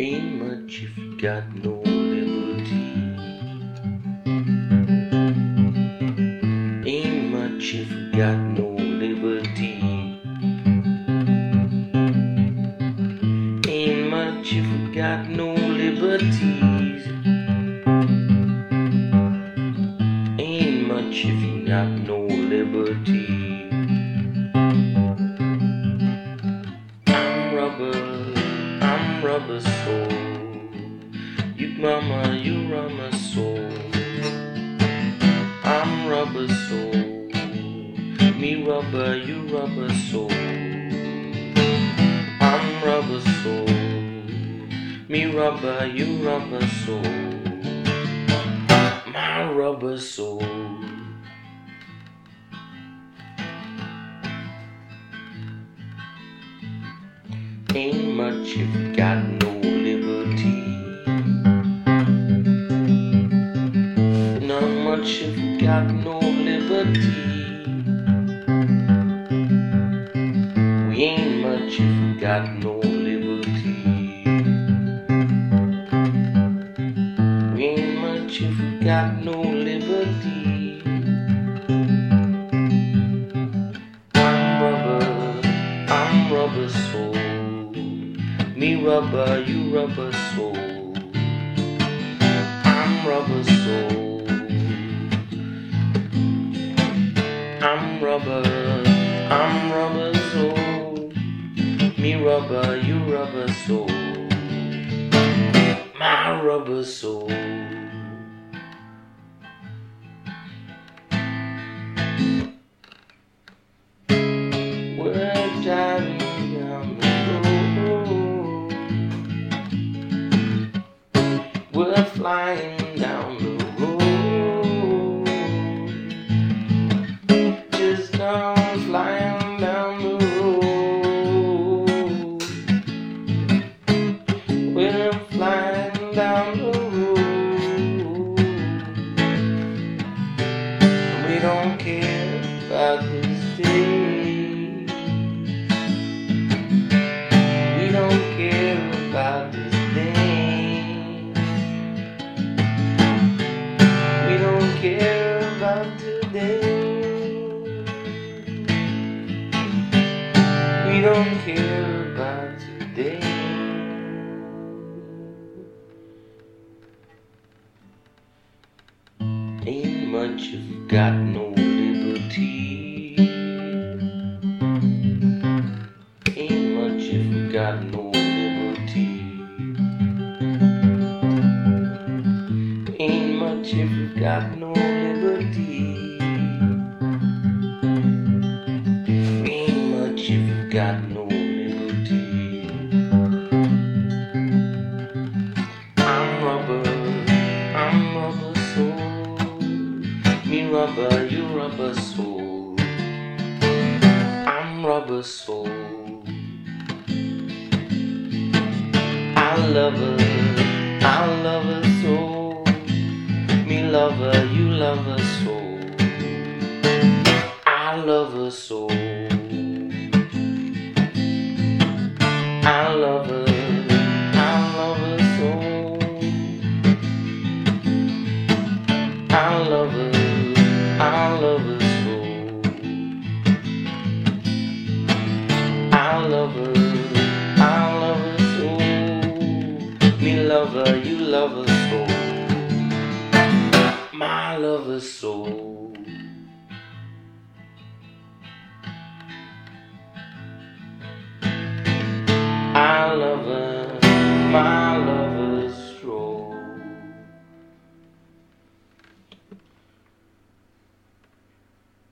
Ain't much if you got no liberty. Ain't much if you got no liberty. Ain't much if you got no liberties. Ain't much if you got no liberty. Soul. You mama, you rubber soul. I'm rubber soul. Me rubber, you rubber soul. I'm rubber soul. Me rubber, you rubber soul. My rubber soul. Ain't much if you got no much if you got no liberty. We ain't much if you got no liberty. We ain't much if you got no liberty. I'm rubber, I'm rubber soul. Me rubber, you rubber soul. I'm rubber soul. I'm rubber, I'm rubber soul. Me rubber, you rubber soul. My rubber soul. We're flying down don't care about today. Ain't much if you got no liberty. Ain't much if you got no liberty. Ain't much if you've got no got no liberty. I'm rubber, I'm rubber soul. Me rubber, you rubber soul. I'm rubber soul. I love her, I love her soul. Me love her, you love her soul. I love her soul. love her, I love her so. I love her, I love her so. Me love her, you love her so. My love her so. I love her, my.